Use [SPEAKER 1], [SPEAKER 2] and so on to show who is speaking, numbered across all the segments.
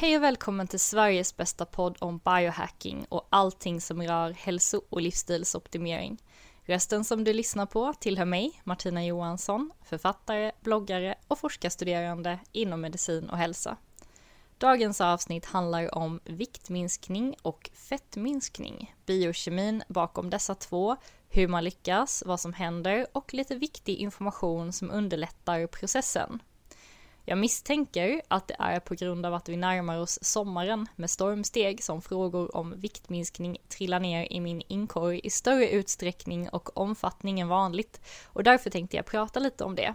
[SPEAKER 1] Hej och välkommen till Sveriges bästa podd om biohacking och allting som rör hälso och livsstilsoptimering. Rösten som du lyssnar på tillhör mig, Martina Johansson, författare, bloggare och forskarstuderande inom medicin och hälsa. Dagens avsnitt handlar om viktminskning och fettminskning, biokemin bakom dessa två, hur man lyckas, vad som händer och lite viktig information som underlättar processen. Jag misstänker att det är på grund av att vi närmar oss sommaren med stormsteg som frågor om viktminskning trillar ner i min inkorg i större utsträckning och omfattning än vanligt och därför tänkte jag prata lite om det.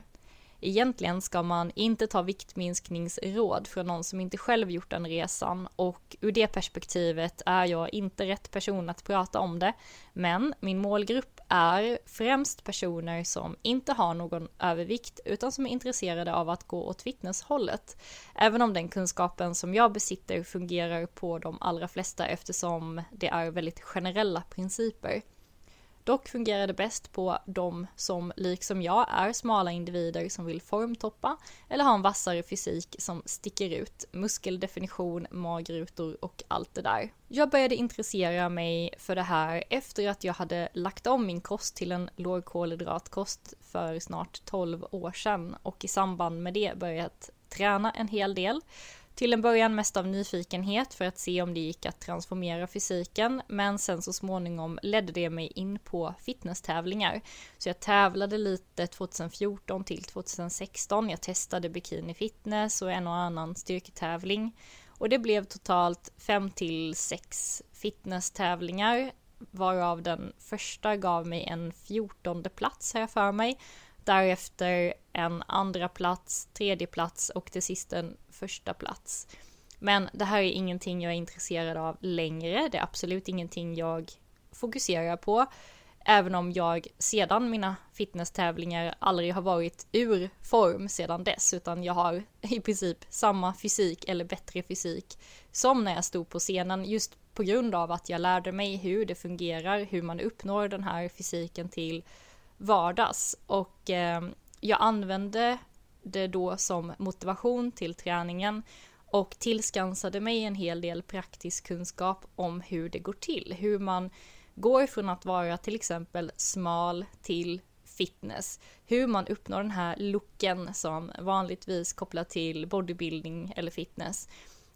[SPEAKER 1] Egentligen ska man inte ta viktminskningsråd från någon som inte själv gjort den resan och ur det perspektivet är jag inte rätt person att prata om det. Men min målgrupp är främst personer som inte har någon övervikt utan som är intresserade av att gå åt fitnesshållet. Även om den kunskapen som jag besitter fungerar på de allra flesta eftersom det är väldigt generella principer. Dock fungerar det bäst på de som, liksom jag, är smala individer som vill formtoppa eller ha en vassare fysik som sticker ut, muskeldefinition, magrutor och allt det där. Jag började intressera mig för det här efter att jag hade lagt om min kost till en lågkolhydratkost för snart 12 år sedan och i samband med det börjat träna en hel del till en början mest av nyfikenhet för att se om det gick att transformera fysiken, men sen så småningom ledde det mig in på fitnesstävlingar. Så jag tävlade lite 2014 till 2016. Jag testade bikini fitness och en och annan styrketävling. Och det blev totalt 5 till 6 fitnesstävlingar, varav den första gav mig en 14 plats har jag för mig. Därefter en andra plats, tredje plats och till sist en första plats. Men det här är ingenting jag är intresserad av längre. Det är absolut ingenting jag fokuserar på. Även om jag sedan mina fitnesstävlingar aldrig har varit ur form sedan dess, utan jag har i princip samma fysik eller bättre fysik som när jag stod på scenen, just på grund av att jag lärde mig hur det fungerar, hur man uppnår den här fysiken till vardags. Och eh, jag använde det då som motivation till träningen och tillskansade mig en hel del praktisk kunskap om hur det går till, hur man går från att vara till exempel smal till fitness, hur man uppnår den här looken som vanligtvis kopplar till bodybuilding eller fitness.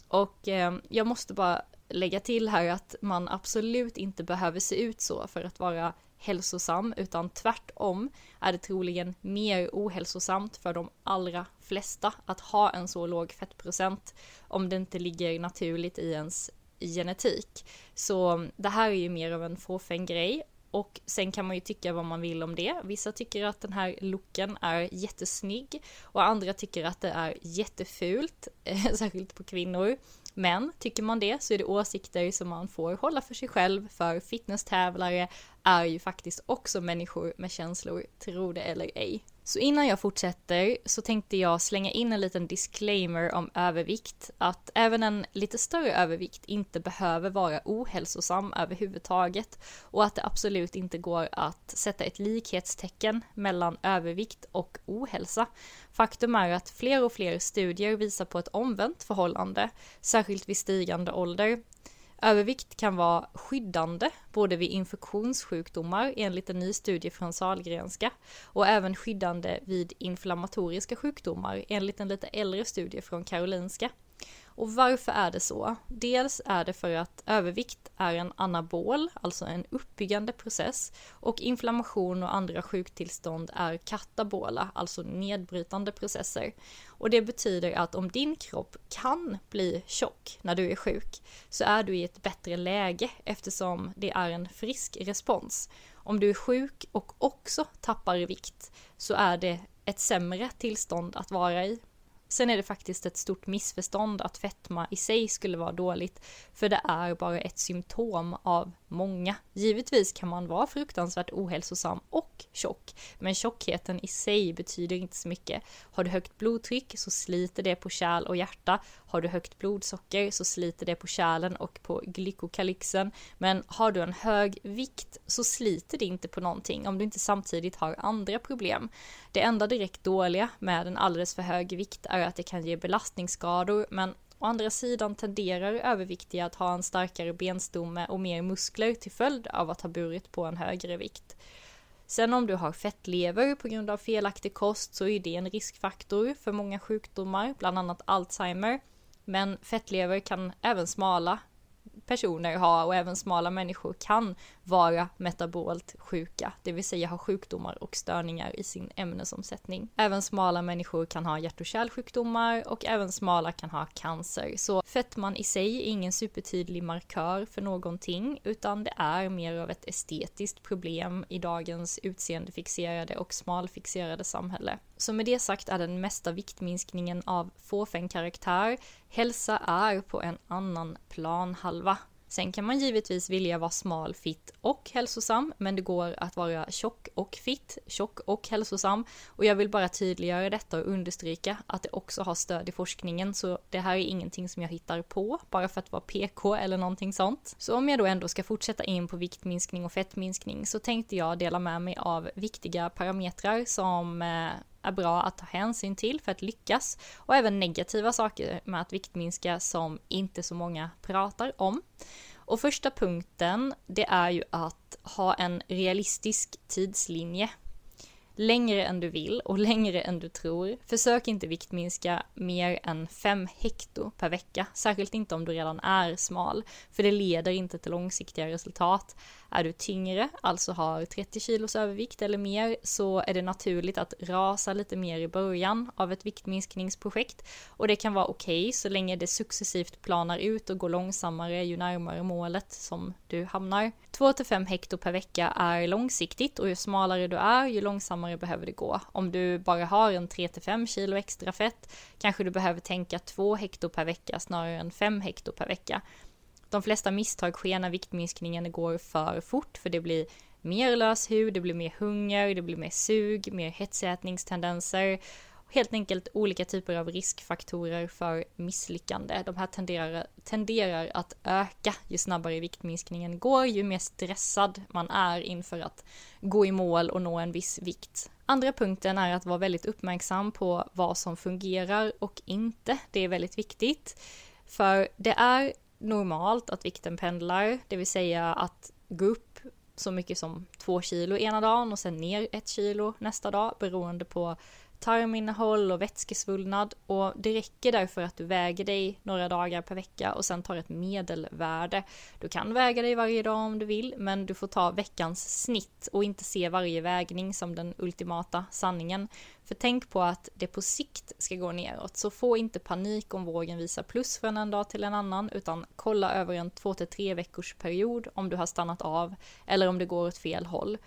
[SPEAKER 1] Och eh, jag måste bara lägga till här att man absolut inte behöver se ut så för att vara hälsosam, utan tvärtom är det troligen mer ohälsosamt för de allra flesta att ha en så låg fettprocent om det inte ligger naturligt i ens genetik. Så det här är ju mer av en fåfäng grej och sen kan man ju tycka vad man vill om det. Vissa tycker att den här looken är jättesnygg och andra tycker att det är jättefult, särskilt på kvinnor. Men tycker man det så är det åsikter som man får hålla för sig själv för fitnesstävlare är ju faktiskt också människor med känslor, tro det eller ej. Så innan jag fortsätter så tänkte jag slänga in en liten disclaimer om övervikt, att även en lite större övervikt inte behöver vara ohälsosam överhuvudtaget och att det absolut inte går att sätta ett likhetstecken mellan övervikt och ohälsa. Faktum är att fler och fler studier visar på ett omvänt förhållande, särskilt vid stigande ålder. Övervikt kan vara skyddande både vid infektionssjukdomar enligt en ny studie från Sahlgrenska och även skyddande vid inflammatoriska sjukdomar enligt en lite äldre studie från Karolinska. Och varför är det så? Dels är det för att övervikt är en anabol, alltså en uppbyggande process, och inflammation och andra sjuktillstånd är katabola, alltså nedbrytande processer. Och det betyder att om din kropp kan bli tjock när du är sjuk så är du i ett bättre läge eftersom det är en frisk respons. Om du är sjuk och också tappar vikt så är det ett sämre tillstånd att vara i. Sen är det faktiskt ett stort missförstånd att fetma i sig skulle vara dåligt, för det är bara ett symptom av många. Givetvis kan man vara fruktansvärt ohälsosam och tjock, men tjockheten i sig betyder inte så mycket. Har du högt blodtryck så sliter det på kärl och hjärta. Har du högt blodsocker så sliter det på kärlen och på glykokalyxen. Men har du en hög vikt så sliter det inte på någonting om du inte samtidigt har andra problem. Det enda direkt dåliga med en alldeles för hög vikt är att det kan ge belastningsskador, men Å andra sidan tenderar överviktiga att ha en starkare benstomme och mer muskler till följd av att ha burit på en högre vikt. Sen om du har fettlever på grund av felaktig kost så är det en riskfaktor för många sjukdomar, bland annat Alzheimer. Men fettlever kan även smala personer ha och även smala människor kan vara metabolt sjuka, det vill säga ha sjukdomar och störningar i sin ämnesomsättning. Även smala människor kan ha hjärt och kärlsjukdomar och även smala kan ha cancer. Så fettman i sig är ingen supertydlig markör för någonting utan det är mer av ett estetiskt problem i dagens utseendefixerade och smalfixerade samhälle. Så med det sagt är den mesta viktminskningen av fåfäng karaktär. Hälsa är på en annan planhalva. Sen kan man givetvis vilja vara smal, fit och hälsosam, men det går att vara tjock och fit, tjock och hälsosam. Och jag vill bara tydliggöra detta och understryka att det också har stöd i forskningen, så det här är ingenting som jag hittar på bara för att vara PK eller någonting sånt. Så om jag då ändå ska fortsätta in på viktminskning och fettminskning så tänkte jag dela med mig av viktiga parametrar som eh, är bra att ta hänsyn till för att lyckas och även negativa saker med att viktminska som inte så många pratar om. Och första punkten, det är ju att ha en realistisk tidslinje längre än du vill och längre än du tror. Försök inte viktminska mer än 5 hekto per vecka, särskilt inte om du redan är smal, för det leder inte till långsiktiga resultat. Är du tyngre, alltså har 30 kilos övervikt eller mer, så är det naturligt att rasa lite mer i början av ett viktminskningsprojekt och det kan vara okej okay, så länge det successivt planar ut och går långsammare ju närmare målet som du hamnar. 2-5 hekto per vecka är långsiktigt och ju smalare du är, ju långsammare behöver det gå. Om du bara har en 3-5 kilo extra fett kanske du behöver tänka 2 hekto per vecka snarare än 5 hekto per vecka. De flesta misstag sker när viktminskningen går för fort för det blir mer lös hud, det blir mer hunger, det blir mer sug, mer hetsätningstendenser. Helt enkelt olika typer av riskfaktorer för misslyckande. De här tenderar, tenderar att öka ju snabbare viktminskningen går, ju mer stressad man är inför att gå i mål och nå en viss vikt. Andra punkten är att vara väldigt uppmärksam på vad som fungerar och inte. Det är väldigt viktigt. För det är normalt att vikten pendlar, det vill säga att gå upp så mycket som två kilo ena dagen och sen ner ett kilo nästa dag beroende på tarminnehåll och vätskesvullnad och det räcker därför att du väger dig några dagar per vecka och sen tar ett medelvärde. Du kan väga dig varje dag om du vill, men du får ta veckans snitt och inte se varje vägning som den ultimata sanningen. För tänk på att det på sikt ska gå neråt, så få inte panik om vågen visar plus från en dag till en annan, utan kolla över en två till tre veckors period om du har stannat av eller om det går åt fel håll.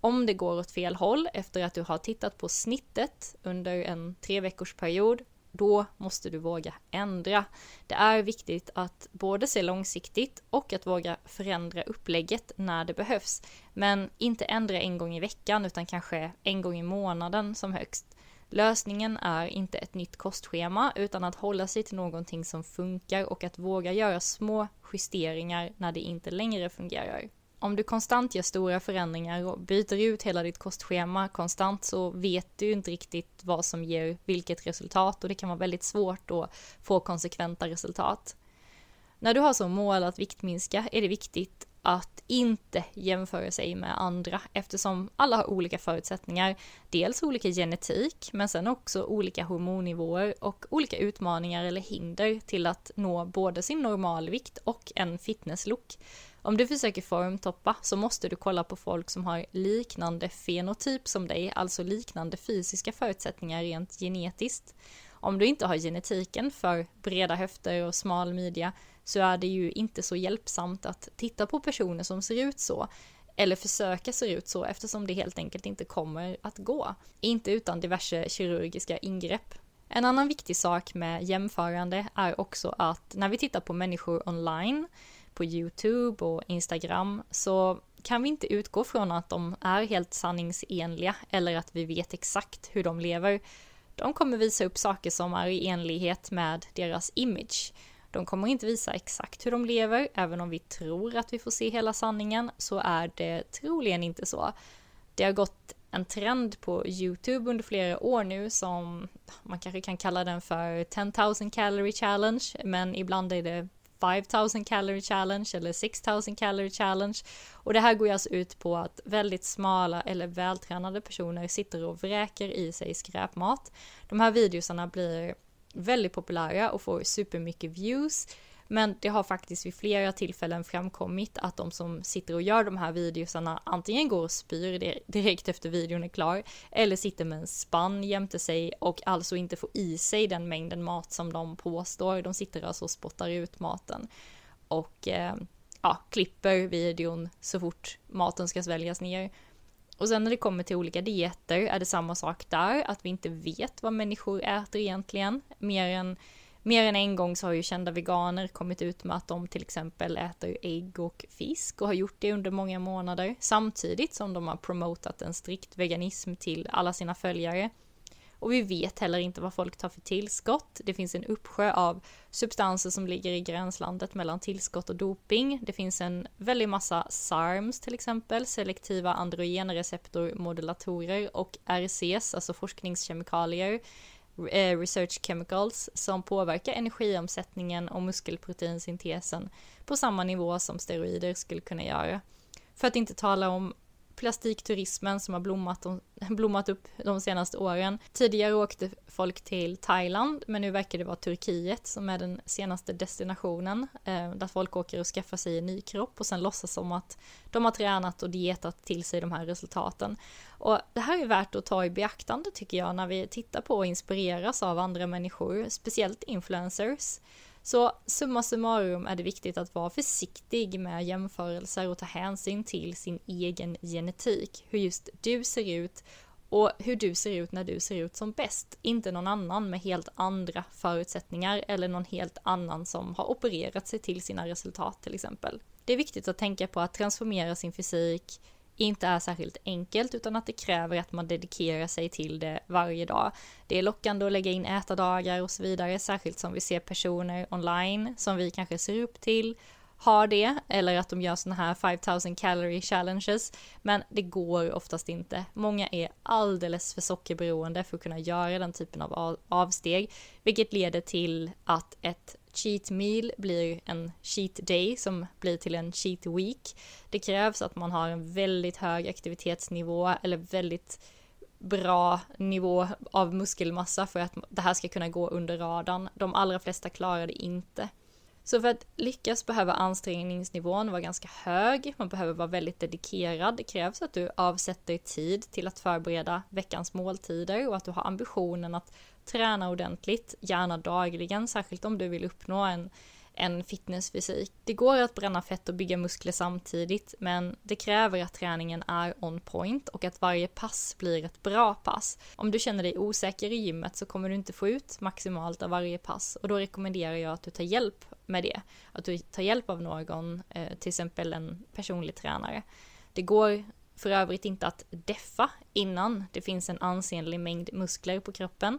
[SPEAKER 1] Om det går åt fel håll efter att du har tittat på snittet under en tre veckors period, då måste du våga ändra. Det är viktigt att både se långsiktigt och att våga förändra upplägget när det behövs. Men inte ändra en gång i veckan utan kanske en gång i månaden som högst. Lösningen är inte ett nytt kostschema utan att hålla sig till någonting som funkar och att våga göra små justeringar när det inte längre fungerar om du konstant gör stora förändringar och byter ut hela ditt kostschema konstant så vet du inte riktigt vad som ger vilket resultat och det kan vara väldigt svårt att få konsekventa resultat. När du har som mål att viktminska är det viktigt att inte jämföra sig med andra eftersom alla har olika förutsättningar. Dels olika genetik men sen också olika hormonnivåer och olika utmaningar eller hinder till att nå både sin normalvikt och en fitnesslook. Om du försöker formtoppa så måste du kolla på folk som har liknande fenotyp som dig, alltså liknande fysiska förutsättningar rent genetiskt. Om du inte har genetiken för breda höfter och smal midja så är det ju inte så hjälpsamt att titta på personer som ser ut så eller försöka se ut så eftersom det helt enkelt inte kommer att gå. Inte utan diverse kirurgiska ingrepp. En annan viktig sak med jämförande är också att när vi tittar på människor online på Youtube och Instagram så kan vi inte utgå från att de är helt sanningsenliga eller att vi vet exakt hur de lever. De kommer visa upp saker som är i enlighet med deras image. De kommer inte visa exakt hur de lever, även om vi tror att vi får se hela sanningen så är det troligen inte så. Det har gått en trend på Youtube under flera år nu som man kanske kan kalla den för 10,000 calorie challenge, men ibland är det 5000 calorie challenge eller 6000 calorie challenge. Och det här går ju alltså ut på att väldigt smala eller vältränade personer sitter och vräker i sig skräpmat. De här videosarna blir väldigt populära och får supermycket views. Men det har faktiskt vid flera tillfällen framkommit att de som sitter och gör de här videosarna antingen går och spyr direkt efter videon är klar eller sitter med en spann jämte sig och alltså inte får i sig den mängden mat som de påstår. De sitter alltså och spottar ut maten och eh, ja, klipper videon så fort maten ska sväljas ner. Och sen när det kommer till olika dieter är det samma sak där, att vi inte vet vad människor äter egentligen, mer än Mer än en gång så har ju kända veganer kommit ut med att de till exempel äter ägg och fisk och har gjort det under många månader samtidigt som de har promotat en strikt veganism till alla sina följare. Och vi vet heller inte vad folk tar för tillskott. Det finns en uppsjö av substanser som ligger i gränslandet mellan tillskott och doping. Det finns en väldig massa SARMs till exempel, selektiva androgenreceptormodulatorer och RCS, alltså forskningskemikalier Eh, research chemicals som påverkar energiomsättningen och muskelproteinsyntesen på samma nivå som steroider skulle kunna göra. För att inte tala om plastikturismen som har blommat, blommat upp de senaste åren. Tidigare åkte folk till Thailand, men nu verkar det vara Turkiet som är den senaste destinationen eh, där folk åker och skaffar sig en ny kropp och sen låtsas som att de har tränat och dietat till sig de här resultaten. Och det här är värt att ta i beaktande tycker jag när vi tittar på och inspireras av andra människor, speciellt influencers. Så summa summarum är det viktigt att vara försiktig med jämförelser och ta hänsyn till sin egen genetik, hur just du ser ut och hur du ser ut när du ser ut som bäst, inte någon annan med helt andra förutsättningar eller någon helt annan som har opererat sig till sina resultat till exempel. Det är viktigt att tänka på att transformera sin fysik inte är särskilt enkelt utan att det kräver att man dedikerar sig till det varje dag. Det är lockande att lägga in ätardagar och så vidare, särskilt som vi ser personer online som vi kanske ser upp till har det, eller att de gör sådana här 5000 calorie challenges, men det går oftast inte. Många är alldeles för sockerberoende för att kunna göra den typen av avsteg, vilket leder till att ett cheat meal blir en cheat day som blir till en cheat week. Det krävs att man har en väldigt hög aktivitetsnivå eller väldigt bra nivå av muskelmassa för att det här ska kunna gå under radarn. De allra flesta klarar det inte. Så för att lyckas behöver ansträngningsnivån vara ganska hög, man behöver vara väldigt dedikerad. Det krävs att du avsätter tid till att förbereda veckans måltider och att du har ambitionen att träna ordentligt, gärna dagligen, särskilt om du vill uppnå en, en fitnessfysik. Det går att bränna fett och bygga muskler samtidigt, men det kräver att träningen är on point och att varje pass blir ett bra pass. Om du känner dig osäker i gymmet så kommer du inte få ut maximalt av varje pass och då rekommenderar jag att du tar hjälp med det. Att du tar hjälp av någon, eh, till exempel en personlig tränare. Det går för övrigt inte att deffa innan det finns en ansenlig mängd muskler på kroppen.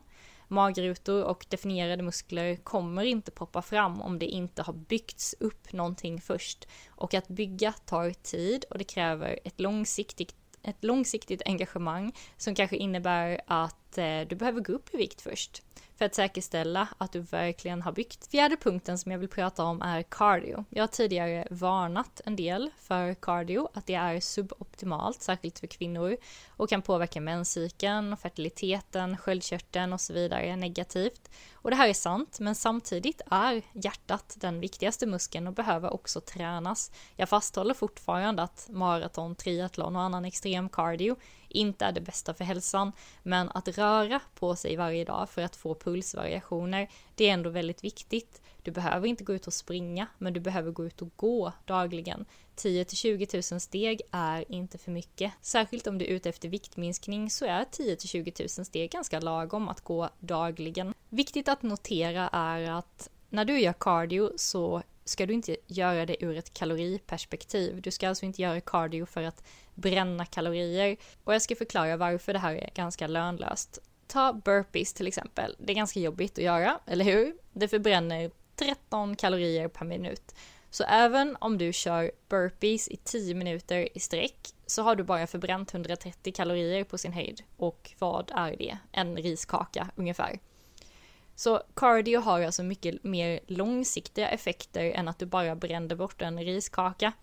[SPEAKER 1] Magrutor och definierade muskler kommer inte poppa fram om det inte har byggts upp någonting först. Och att bygga tar tid och det kräver ett långsiktigt ett långsiktigt engagemang som kanske innebär att eh, du behöver gå upp i vikt först för att säkerställa att du verkligen har byggt. Fjärde punkten som jag vill prata om är cardio. Jag har tidigare varnat en del för cardio, att det är suboptimalt, särskilt för kvinnor och kan påverka menscykeln, fertiliteten, sköldkörteln och så vidare negativt. Och det här är sant, men samtidigt är hjärtat den viktigaste muskeln och behöver också tränas. Jag fasthåller fortfarande att maraton, triathlon och annan extrem cardio inte är det bästa för hälsan, men att röra på sig varje dag för att få pulsvariationer, det är ändå väldigt viktigt. Du behöver inte gå ut och springa, men du behöver gå ut och gå dagligen. 10 20 000 steg är inte för mycket. Särskilt om du är ute efter viktminskning så är 10 20 000 steg ganska lagom att gå dagligen. Viktigt att notera är att när du gör cardio så ska du inte göra det ur ett kaloriperspektiv. Du ska alltså inte göra cardio för att bränna kalorier. Och jag ska förklara varför det här är ganska lönlöst. Ta burpees till exempel. Det är ganska jobbigt att göra, eller hur? Det förbränner 13 kalorier per minut. Så även om du kör burpees i 10 minuter i sträck så har du bara förbränt 130 kalorier på sin höjd. Och vad är det? En riskaka ungefär. Så cardio har alltså mycket mer långsiktiga effekter än att du bara brände bort en riskaka.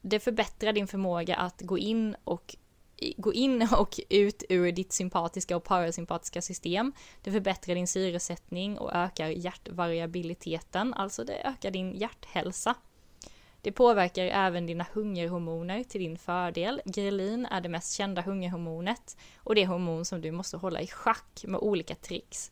[SPEAKER 1] Det förbättrar din förmåga att gå in och gå in och ut ur ditt sympatiska och parasympatiska system. Det förbättrar din syresättning och ökar hjärtvariabiliteten, alltså det ökar din hjärthälsa. Det påverkar även dina hungerhormoner till din fördel. Grelin är det mest kända hungerhormonet och det hormon som du måste hålla i schack med olika tricks.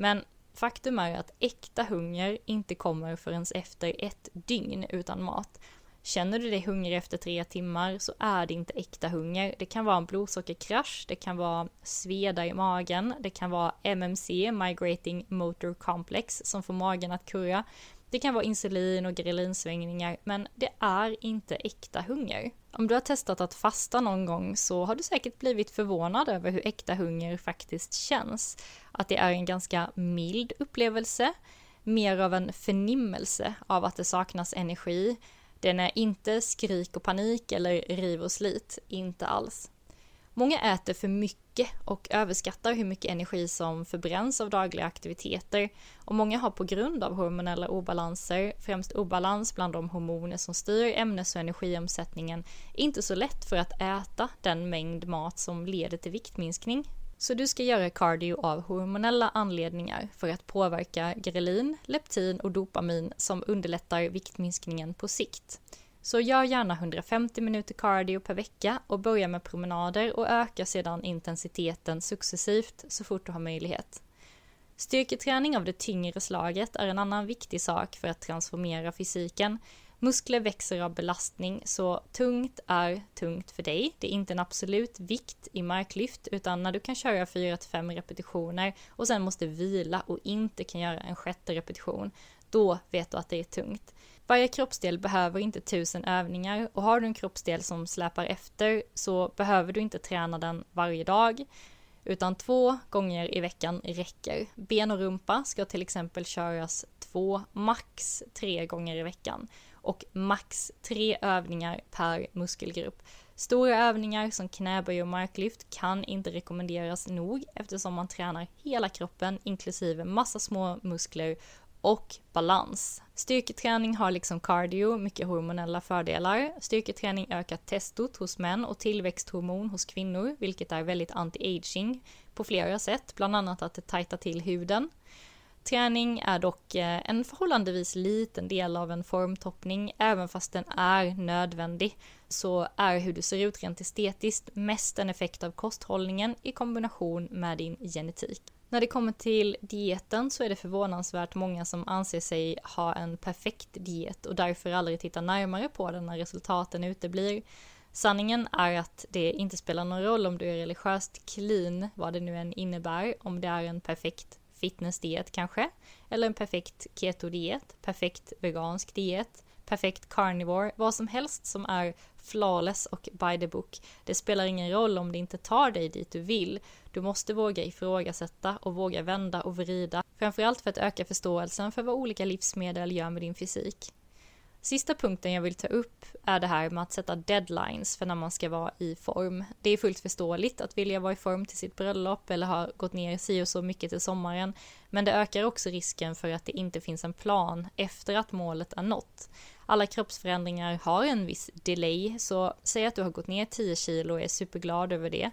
[SPEAKER 1] Men faktum är att äkta hunger inte kommer förrän efter ett dygn utan mat. Känner du dig hungrig efter tre timmar så är det inte äkta hunger. Det kan vara en blodsockerkrasch, det kan vara sveda i magen, det kan vara MMC, Migrating Motor Complex, som får magen att kurra. Det kan vara insulin och grelinsvängningar, men det är inte äkta hunger. Om du har testat att fasta någon gång så har du säkert blivit förvånad över hur äkta hunger faktiskt känns. Att det är en ganska mild upplevelse, mer av en förnimmelse av att det saknas energi. Den är inte skrik och panik eller riv och slit, inte alls. Många äter för mycket och överskattar hur mycket energi som förbränns av dagliga aktiviteter och många har på grund av hormonella obalanser, främst obalans bland de hormoner som styr ämnes och energiomsättningen, inte så lätt för att äta den mängd mat som leder till viktminskning. Så du ska göra cardio av hormonella anledningar för att påverka grelin, leptin och dopamin som underlättar viktminskningen på sikt. Så gör gärna 150 minuter cardio per vecka och börja med promenader och öka sedan intensiteten successivt så fort du har möjlighet. Styrketräning av det tyngre slaget är en annan viktig sak för att transformera fysiken. Muskler växer av belastning, så tungt är tungt för dig. Det är inte en absolut vikt i marklyft, utan när du kan köra 4-5 repetitioner och sen måste vila och inte kan göra en sjätte repetition, då vet du att det är tungt. Varje kroppsdel behöver inte tusen övningar och har du en kroppsdel som släpar efter så behöver du inte träna den varje dag utan två gånger i veckan räcker. Ben och rumpa ska till exempel köras två, max tre gånger i veckan och max tre övningar per muskelgrupp. Stora övningar som knäböj och marklyft kan inte rekommenderas nog eftersom man tränar hela kroppen inklusive massa små muskler och balans. Styrketräning har liksom cardio mycket hormonella fördelar. Styrketräning ökar testot hos män och tillväxthormon hos kvinnor, vilket är väldigt anti-aging på flera sätt, bland annat att det tajtar till huden. Träning är dock eh, en förhållandevis liten del av en formtoppning, även fast den är nödvändig, så är hur du ser ut rent estetiskt mest en effekt av kosthållningen i kombination med din genetik. När det kommer till dieten så är det förvånansvärt många som anser sig ha en perfekt diet och därför aldrig tittar närmare på den när resultaten uteblir. Sanningen är att det inte spelar någon roll om du är religiöst clean, vad det nu än innebär, om det är en perfekt fitnessdiet kanske, eller en perfekt ketodiet, perfekt vegansk diet, perfekt carnivore, vad som helst som är flawless och by the book. Det spelar ingen roll om det inte tar dig dit du vill. Du måste våga ifrågasätta och våga vända och vrida, framförallt för att öka förståelsen för vad olika livsmedel gör med din fysik. Sista punkten jag vill ta upp är det här med att sätta deadlines för när man ska vara i form. Det är fullt förståeligt att vilja vara i form till sitt bröllop eller ha gått ner si och så mycket till sommaren, men det ökar också risken för att det inte finns en plan efter att målet är nått. Alla kroppsförändringar har en viss delay, så säg att du har gått ner 10 kilo och är superglad över det.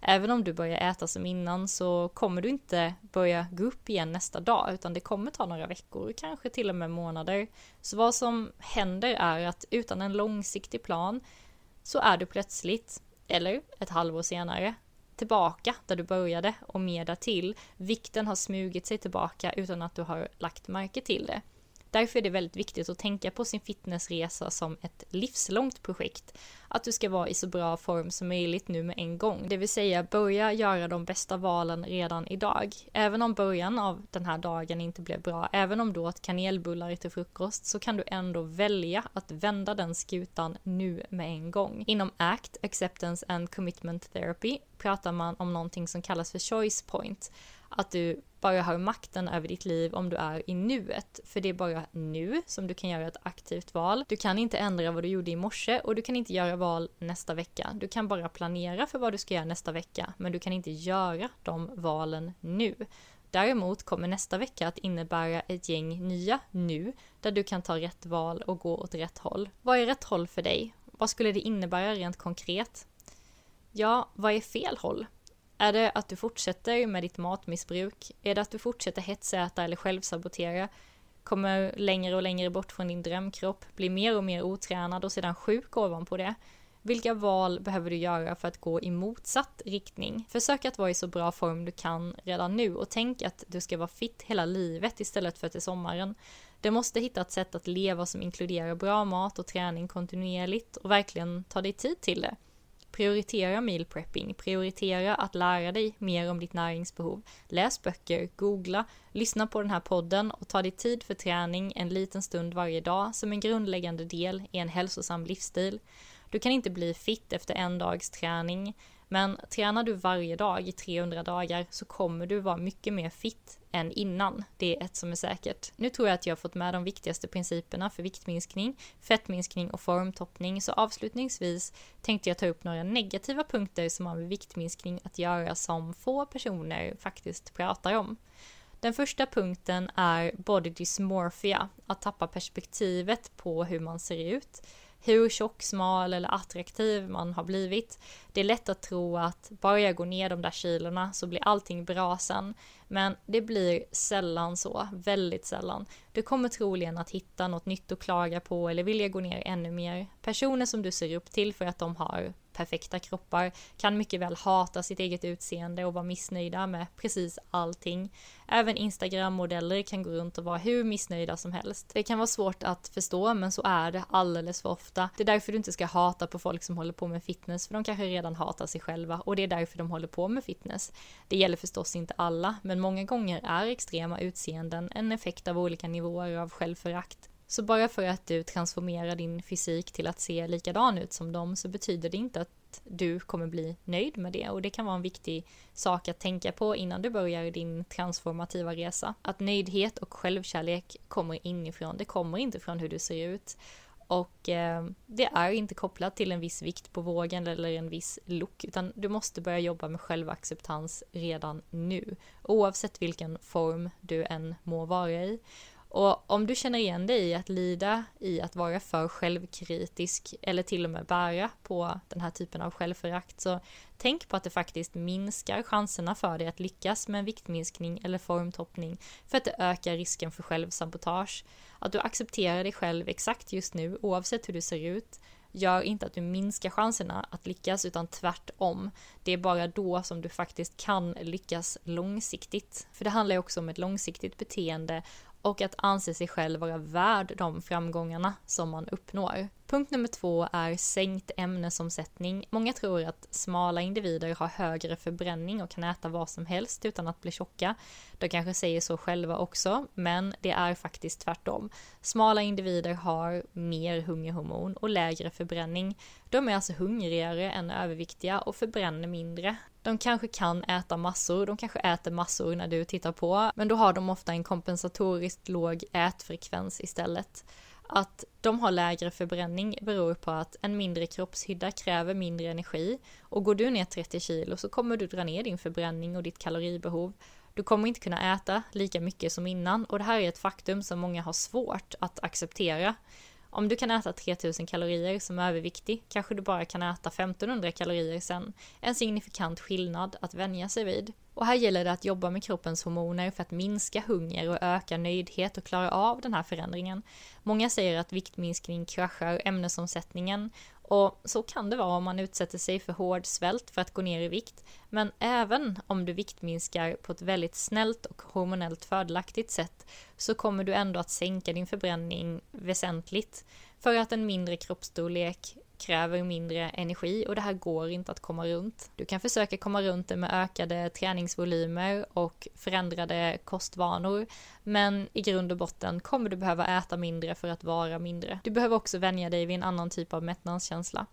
[SPEAKER 1] Även om du börjar äta som innan så kommer du inte börja gå upp igen nästa dag utan det kommer ta några veckor, kanske till och med månader. Så vad som händer är att utan en långsiktig plan så är du plötsligt, eller ett halvår senare, tillbaka där du började och mer därtill. Vikten har smugit sig tillbaka utan att du har lagt märke till det. Därför är det väldigt viktigt att tänka på sin fitnessresa som ett livslångt projekt. Att du ska vara i så bra form som möjligt nu med en gång. Det vill säga börja göra de bästa valen redan idag. Även om början av den här dagen inte blev bra, även om du åt kanelbullar till frukost, så kan du ändå välja att vända den skutan nu med en gång. Inom ACT, Acceptance and Commitment Therapy, pratar man om någonting som kallas för choice point att du bara har makten över ditt liv om du är i nuet. För det är bara nu som du kan göra ett aktivt val. Du kan inte ändra vad du gjorde i morse och du kan inte göra val nästa vecka. Du kan bara planera för vad du ska göra nästa vecka, men du kan inte göra de valen nu. Däremot kommer nästa vecka att innebära ett gäng nya nu, där du kan ta rätt val och gå åt rätt håll. Vad är rätt håll för dig? Vad skulle det innebära rent konkret? Ja, vad är fel håll? Är det att du fortsätter med ditt matmissbruk? Är det att du fortsätter hetsäta eller självsabotera? Kommer längre och längre bort från din drömkropp, blir mer och mer otränad och sedan sjuk ovanpå det? Vilka val behöver du göra för att gå i motsatt riktning? Försök att vara i så bra form du kan redan nu och tänk att du ska vara fit hela livet istället för till sommaren. Du måste hitta ett sätt att leva som inkluderar bra mat och träning kontinuerligt och verkligen ta dig tid till det. Prioritera meal prepping, prioritera att lära dig mer om ditt näringsbehov. Läs böcker, googla, lyssna på den här podden och ta dig tid för träning en liten stund varje dag som en grundläggande del i en hälsosam livsstil. Du kan inte bli fit efter en dags träning, men tränar du varje dag i 300 dagar så kommer du vara mycket mer fit än innan. Det är ett som är säkert. Nu tror jag att jag har fått med de viktigaste principerna för viktminskning, fettminskning och formtoppning, så avslutningsvis tänkte jag ta upp några negativa punkter som har med viktminskning att göra som få personer faktiskt pratar om. Den första punkten är body dysmorphia, att tappa perspektivet på hur man ser ut hur tjock, smal eller attraktiv man har blivit. Det är lätt att tro att bara jag går ner de där kilorna så blir allting bra sen. Men det blir sällan så, väldigt sällan. Du kommer troligen att hitta något nytt att klaga på eller vilja gå ner ännu mer. Personer som du ser upp till för att de har perfekta kroppar kan mycket väl hata sitt eget utseende och vara missnöjda med precis allting. Även Instagram-modeller kan gå runt och vara hur missnöjda som helst. Det kan vara svårt att förstå men så är det alldeles för ofta. Det är därför du inte ska hata på folk som håller på med fitness för de kanske redan hatar sig själva och det är därför de håller på med fitness. Det gäller förstås inte alla men många gånger är extrema utseenden en effekt av olika nivåer av självförakt. Så bara för att du transformerar din fysik till att se likadan ut som dem så betyder det inte att du kommer bli nöjd med det och det kan vara en viktig sak att tänka på innan du börjar din transformativa resa. Att nöjdhet och självkärlek kommer inifrån, det kommer inte från hur du ser ut. Och eh, det är inte kopplat till en viss vikt på vågen eller en viss look, utan du måste börja jobba med självacceptans redan nu, oavsett vilken form du än må vara i. Och om du känner igen dig i att lida i att vara för självkritisk eller till och med bära på den här typen av självförakt så tänk på att det faktiskt minskar chanserna för dig att lyckas med en viktminskning eller formtoppning för att det ökar risken för självsabotage. Att du accepterar dig själv exakt just nu oavsett hur du ser ut gör inte att du minskar chanserna att lyckas utan tvärtom. Det är bara då som du faktiskt kan lyckas långsiktigt. För det handlar ju också om ett långsiktigt beteende och att anse sig själv vara värd de framgångarna som man uppnår. Punkt nummer två är sänkt ämnesomsättning. Många tror att smala individer har högre förbränning och kan äta vad som helst utan att bli tjocka. De kanske säger så själva också, men det är faktiskt tvärtom. Smala individer har mer hungerhormon och lägre förbränning. De är alltså hungrigare än överviktiga och förbränner mindre. De kanske kan äta massor, de kanske äter massor när du tittar på, men då har de ofta en kompensatoriskt låg ätfrekvens istället. Att de har lägre förbränning beror på att en mindre kroppshydda kräver mindre energi och går du ner 30 kilo så kommer du dra ner din förbränning och ditt kaloribehov. Du kommer inte kunna äta lika mycket som innan och det här är ett faktum som många har svårt att acceptera. Om du kan äta 3000 kalorier som överviktig kanske du bara kan äta 1500 kalorier sen. En signifikant skillnad att vänja sig vid. Och här gäller det att jobba med kroppens hormoner för att minska hunger och öka nöjdhet och klara av den här förändringen. Många säger att viktminskning kraschar ämnesomsättningen och så kan det vara om man utsätter sig för hård svält för att gå ner i vikt. Men även om du viktminskar på ett väldigt snällt och hormonellt fördelaktigt sätt så kommer du ändå att sänka din förbränning väsentligt. För att en mindre kroppsstorlek kräver mindre energi och det här går inte att komma runt. Du kan försöka komma runt det med ökade träningsvolymer och förändrade kostvanor, men i grund och botten kommer du behöva äta mindre för att vara mindre. Du behöver också vänja dig vid en annan typ av mättnadskänsla.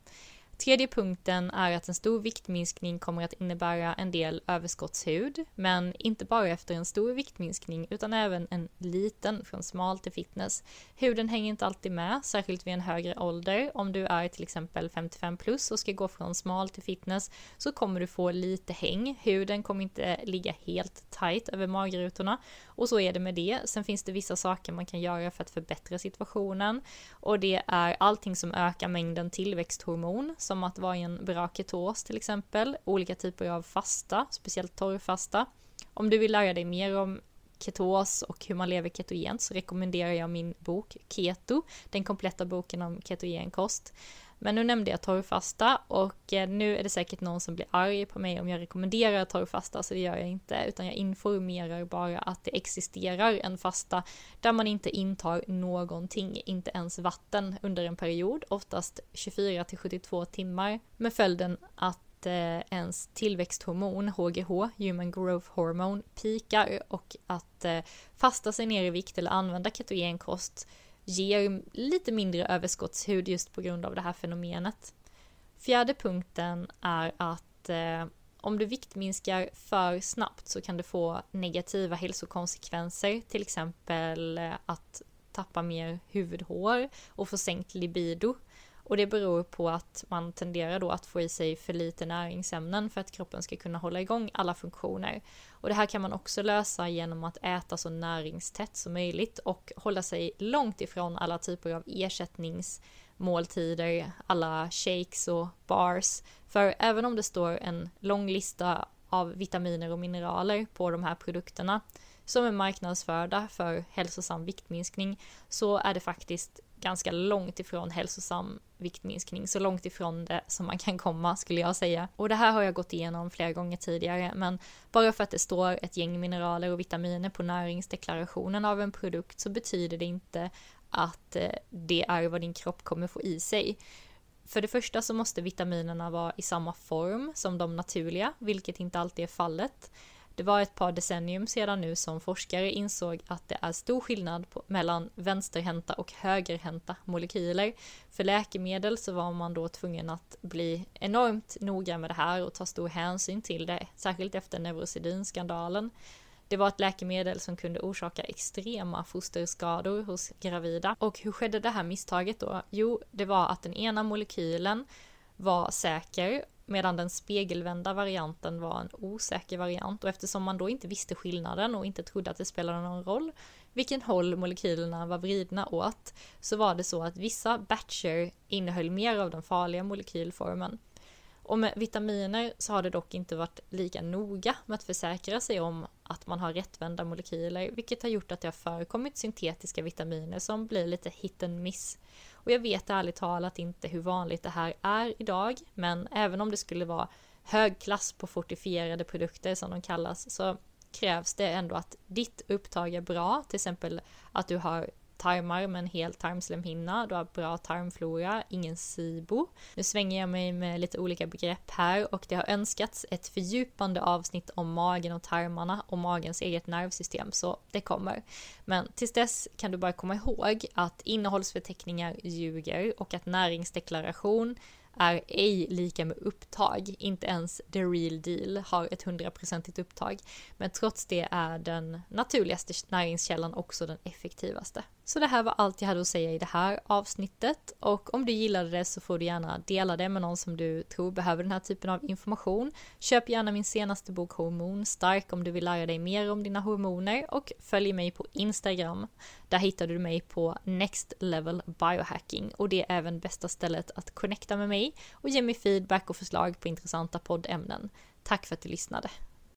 [SPEAKER 1] Tredje punkten är att en stor viktminskning kommer att innebära en del överskottshud, men inte bara efter en stor viktminskning utan även en liten från smal till fitness. Huden hänger inte alltid med, särskilt vid en högre ålder. Om du är till exempel 55 plus och ska gå från smal till fitness så kommer du få lite häng. Huden kommer inte ligga helt tight över magrutorna och så är det med det. Sen finns det vissa saker man kan göra för att förbättra situationen och det är allting som ökar mängden tillväxthormon som att vara i en bra ketos till exempel, olika typer av fasta, speciellt torrfasta. Om du vill lära dig mer om ketos och hur man lever ketogent så rekommenderar jag min bok Keto, den kompletta boken om ketogen kost. Men nu nämnde jag torrfasta och eh, nu är det säkert någon som blir arg på mig om jag rekommenderar torrfasta så det gör jag inte utan jag informerar bara att det existerar en fasta där man inte intar någonting, inte ens vatten under en period, oftast 24 till 72 timmar med följden att eh, ens tillväxthormon, HGH, Human Growth Hormone, pikar och att eh, fasta sig ner i vikt eller använda ketogenkost ger lite mindre överskottshud just på grund av det här fenomenet. Fjärde punkten är att eh, om du viktminskar för snabbt så kan du få negativa hälsokonsekvenser, till exempel eh, att tappa mer huvudhår och få sänkt libido. Och det beror på att man tenderar då att få i sig för lite näringsämnen för att kroppen ska kunna hålla igång alla funktioner. Och det här kan man också lösa genom att äta så näringstätt som möjligt och hålla sig långt ifrån alla typer av ersättningsmåltider, alla shakes och bars. För även om det står en lång lista av vitaminer och mineraler på de här produkterna som är marknadsförda för hälsosam viktminskning så är det faktiskt ganska långt ifrån hälsosam viktminskning, så långt ifrån det som man kan komma skulle jag säga. Och det här har jag gått igenom flera gånger tidigare, men bara för att det står ett gäng mineraler och vitaminer på näringsdeklarationen av en produkt så betyder det inte att eh, det är vad din kropp kommer få i sig. För det första så måste vitaminerna vara i samma form som de naturliga, vilket inte alltid är fallet. Det var ett par decennium sedan nu som forskare insåg att det är stor skillnad på, mellan vänsterhänta och högerhänta molekyler. För läkemedel så var man då tvungen att bli enormt noga med det här och ta stor hänsyn till det, särskilt efter neurosedynskandalen. Det var ett läkemedel som kunde orsaka extrema fosterskador hos gravida. Och hur skedde det här misstaget då? Jo, det var att den ena molekylen var säker medan den spegelvända varianten var en osäker variant och eftersom man då inte visste skillnaden och inte trodde att det spelade någon roll vilken håll molekylerna var vridna åt så var det så att vissa batcher innehöll mer av den farliga molekylformen. Och med vitaminer så har det dock inte varit lika noga med att försäkra sig om att man har rättvända molekyler, vilket har gjort att det har förekommit syntetiska vitaminer som blir lite hit and miss. Och jag vet ärligt talat inte hur vanligt det här är idag, men även om det skulle vara hög klass på fortifierade produkter som de kallas så krävs det ändå att ditt upptag är bra, till exempel att du har tarmar med en hel tarmslemhinna, du har bra tarmflora, ingen SIBO. Nu svänger jag mig med lite olika begrepp här och det har önskats ett fördjupande avsnitt om magen och tarmarna och magens eget nervsystem, så det kommer. Men tills dess kan du bara komma ihåg att innehållsförteckningar ljuger och att näringsdeklaration är ej lika med upptag. Inte ens the real deal har ett hundraprocentigt upptag. Men trots det är den naturligaste näringskällan också den effektivaste. Så det här var allt jag hade att säga i det här avsnittet och om du gillade det så får du gärna dela det med någon som du tror behöver den här typen av information. Köp gärna min senaste bok Hormonstark om du vill lära dig mer om dina hormoner och följ mig på Instagram. Där hittar du mig på Next Level Biohacking och det är även bästa stället att connecta med mig och ge mig feedback och förslag på intressanta poddämnen. Tack för att du lyssnade.